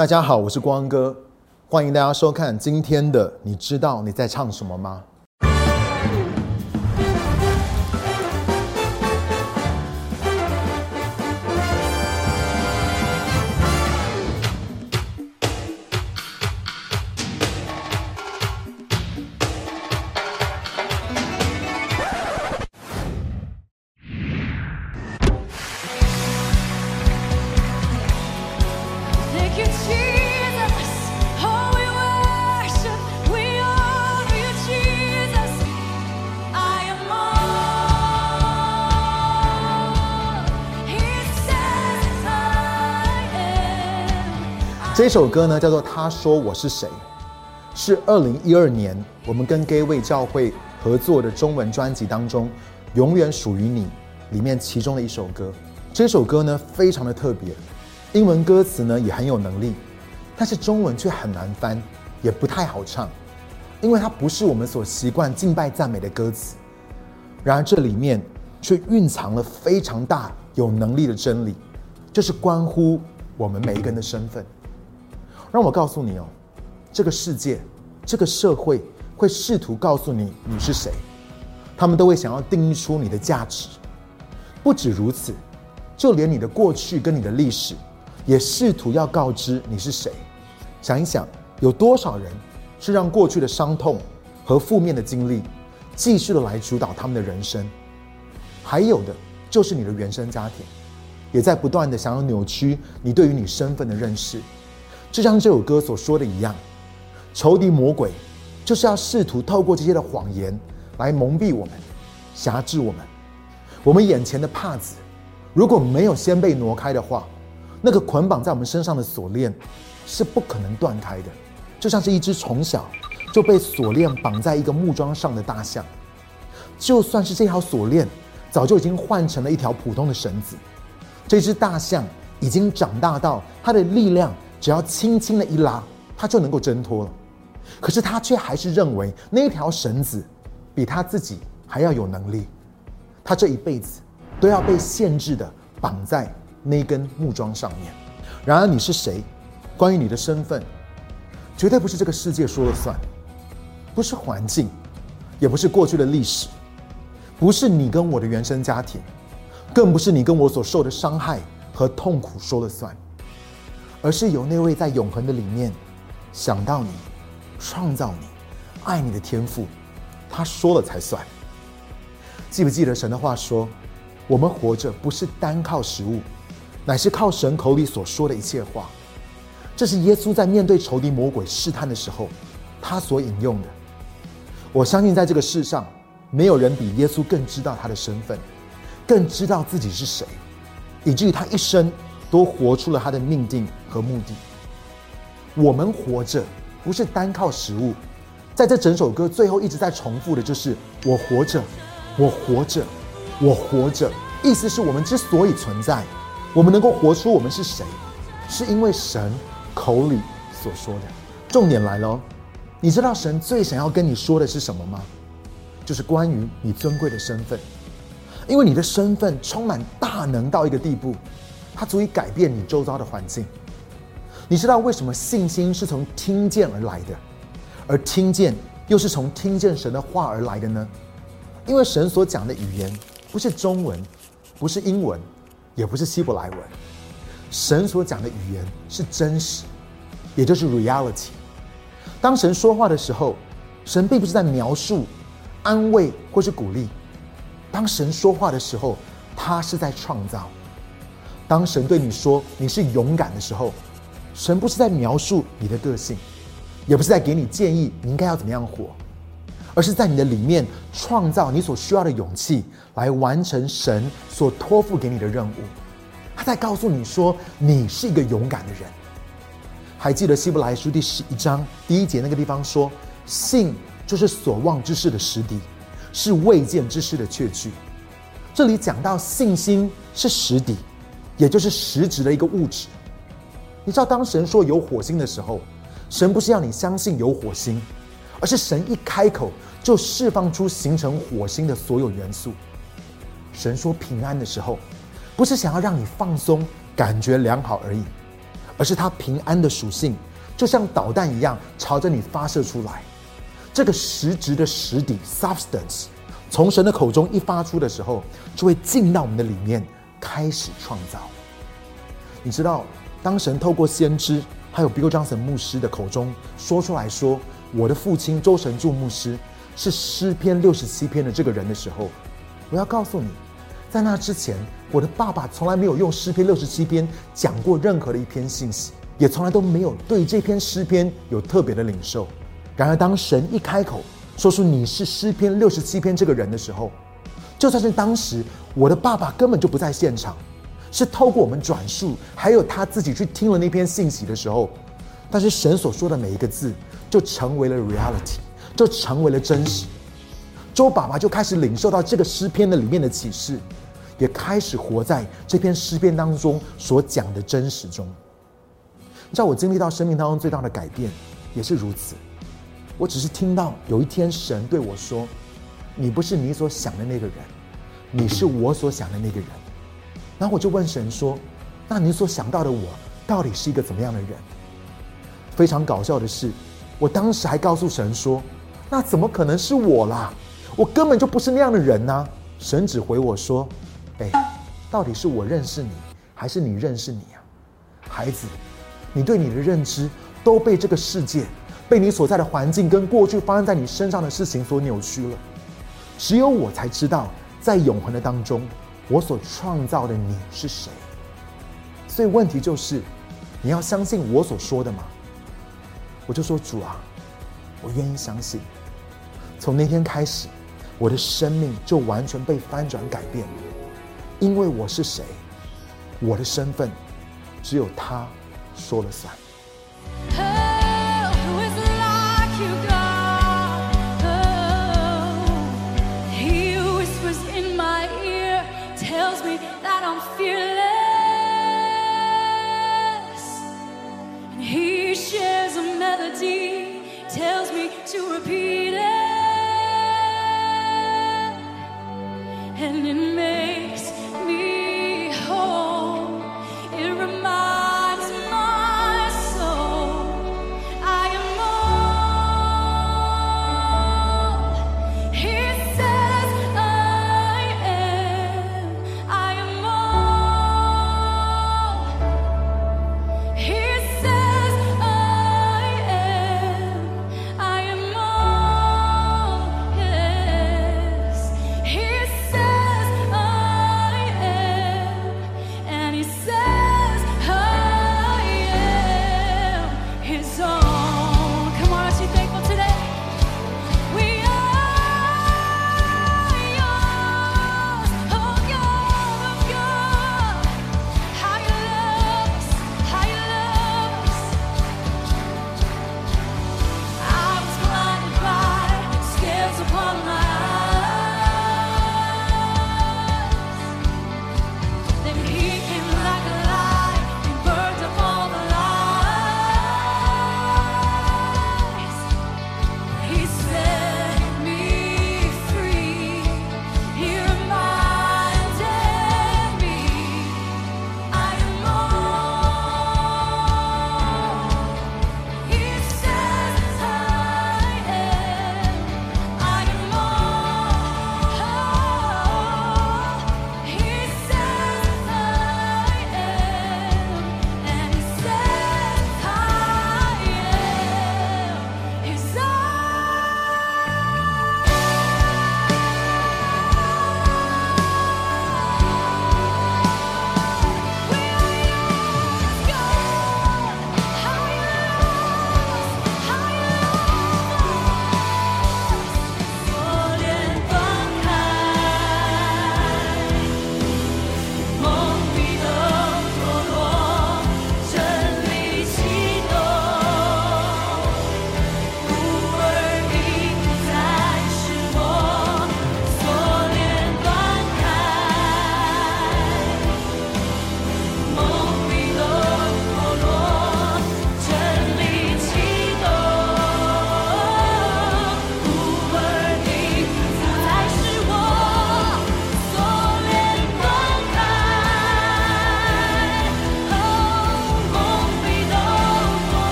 大家好，我是光哥，欢迎大家收看今天的。你知道你在唱什么吗这首歌呢叫做《他说我是谁》，是二零一二年我们跟 Gay 卫教会合作的中文专辑当中《永远属于你》里面其中的一首歌。这首歌呢非常的特别，英文歌词呢也很有能力，但是中文却很难翻，也不太好唱，因为它不是我们所习惯敬拜赞美的歌词。然而这里面却蕴藏了非常大有能力的真理，这是关乎我们每一个人的身份。让我告诉你哦，这个世界、这个社会会试图告诉你你是谁，他们都会想要定义出你的价值。不止如此，就连你的过去跟你的历史，也试图要告知你是谁。想一想，有多少人是让过去的伤痛和负面的经历，继续的来主导他们的人生？还有的就是你的原生家庭，也在不断的想要扭曲你对于你身份的认识。就像这首歌所说的一样，仇敌魔鬼就是要试图透过这些的谎言来蒙蔽我们、辖制我们。我们眼前的帕子，如果没有先被挪开的话，那个捆绑在我们身上的锁链是不可能断开的，就像是一只从小就被锁链绑在一个木桩上的大象。就算是这条锁链早就已经换成了一条普通的绳子，这只大象已经长大到它的力量只要轻轻的一拉，他就能够挣脱了。可是他却还是认为那条绳子比他自己还要有能力，他这一辈子都要被限制的绑在那根木桩上面。然而你是谁？关于你的身份，绝对不是这个世界说了算，不是环境，也不是过去的历史，不是你跟我的原生家庭，更不是你跟我所受的伤害和痛苦说了算，而是有那位在永恒的里面想到你、创造你、爱你的天赋，他说了才算。记不记得神的话说，我们活着不是单靠食物，乃是靠神口里所说的一切话。这是耶稣在面对仇敌魔鬼试探的时候，他所引用的。我相信在这个世上，没有人比耶稣更知道他的身份，更知道自己是谁，以至于他一生都活出了他的命定和目的。我们活着不是单靠食物，在这整首歌最后一直在重复的就是“我活着，我活着，我活着”。意思是我们之所以存在，我们能够活出我们是谁，是因为神口里所说的。重点来了，你知道神最想要跟你说的是什么吗？就是关于你尊贵的身份，因为你的身份充满大能到一个地步，它足以改变你周遭的环境。你知道为什么信心是从听见而来的，而听见又是从听见神的话而来的呢？因为神所讲的语言不是中文，不是英文，也不是希伯来文，神所讲的语言是真实，也就是 reality。当神说话的时候，神并不是在描述、安慰或是鼓励。当神说话的时候，他是在创造。当神对你说你是勇敢的时候，神不是在描述你的个性，也不是在给你建议你应该要怎么样活，而是在你的里面创造你所需要的勇气，来完成神所托付给你的任务。他在告诉你说，你是一个勇敢的人。还记得希伯来书第十一章第一节那个地方说，信就是所望之事的实底，是未见之事的确据。这里讲到信心是实底，也就是实质的一个物质。你知道，当神说有火星的时候，神不是要你相信有火星，而是神一开口就释放出形成火星的所有元素。神说平安的时候，不是想要让你放松、感觉良好而已，而是它平安的属性，就像导弹一样朝着你发射出来。这个实质的实底 （substance） 从神的口中一发出的时候，就会进到我们的里面，开始创造。你知道，当神透过先知还有 Bill Johnson 牧师的口中说出来说，我的父亲周神柱牧师是诗篇六十七篇的这个人的时候，我要告诉你，在那之前，我的爸爸从来没有用诗篇六十七篇讲过任何的一篇信息，也从来都没有对这篇诗篇有特别的领受。然而，当神一开口说出你是诗篇六十七篇这个人的时候，就算是当时我的爸爸根本就不在现场，是透过我们转述，还有他自己去听了那篇信息的时候，但是神所说的每一个字就成为了 reality，就成为了真实。周爸爸就开始领受到这个诗篇的里面的启示，也开始活在这篇诗篇当中所讲的真实中。你知道我经历到生命当中最大的改变也是如此。我只是听到有一天神对我说：“你不是你所想的那个人，你是我所想的那个人。”然后我就问神说：“那你所想到的我到底是一个怎么样的人？”非常搞笑的是，我当时还告诉神说：“那怎么可能是我啦？我根本就不是那样的人呐、神只回我说：“哎，到底是我认识你，还是你认识你啊？孩子，你对你的认知都被这个世界、被你所在的环境跟过去发生在你身上的事情所扭曲了。只有我才知道，在永恒的当中，我所创造的你是谁。所以问题就是，你要相信我所说的吗？我就说主啊，我愿意相信。从那天开始，我的生命就完全被翻转改变了，因为我是谁，我的身份只有他说了算。That I'm fearless, and He shares a melody, tells me to repeat it, and it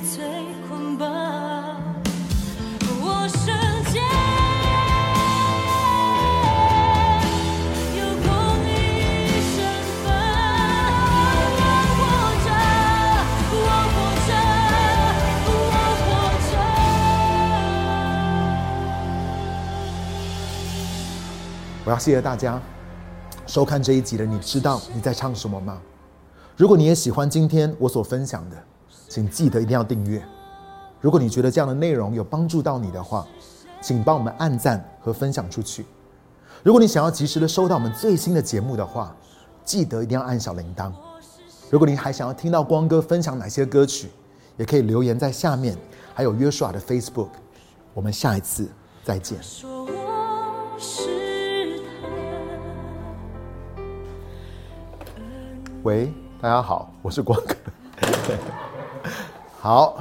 最捆吧。我瞬间。我要谢谢大家收看这一集的。你知道你在唱什么吗？如果你也喜欢今天我所分享的，请记得一定要订阅。如果你觉得这样的内容有帮助到你的话，请帮我们按赞和分享出去。如果你想要及时的收到我们最新的节目的话，记得一定要按小铃铛。如果你还想要听到光哥分享哪些歌曲，也可以留言在下面，还有约书亚的 Facebook。我们下一次再见。喂，大家好，我是光哥。好，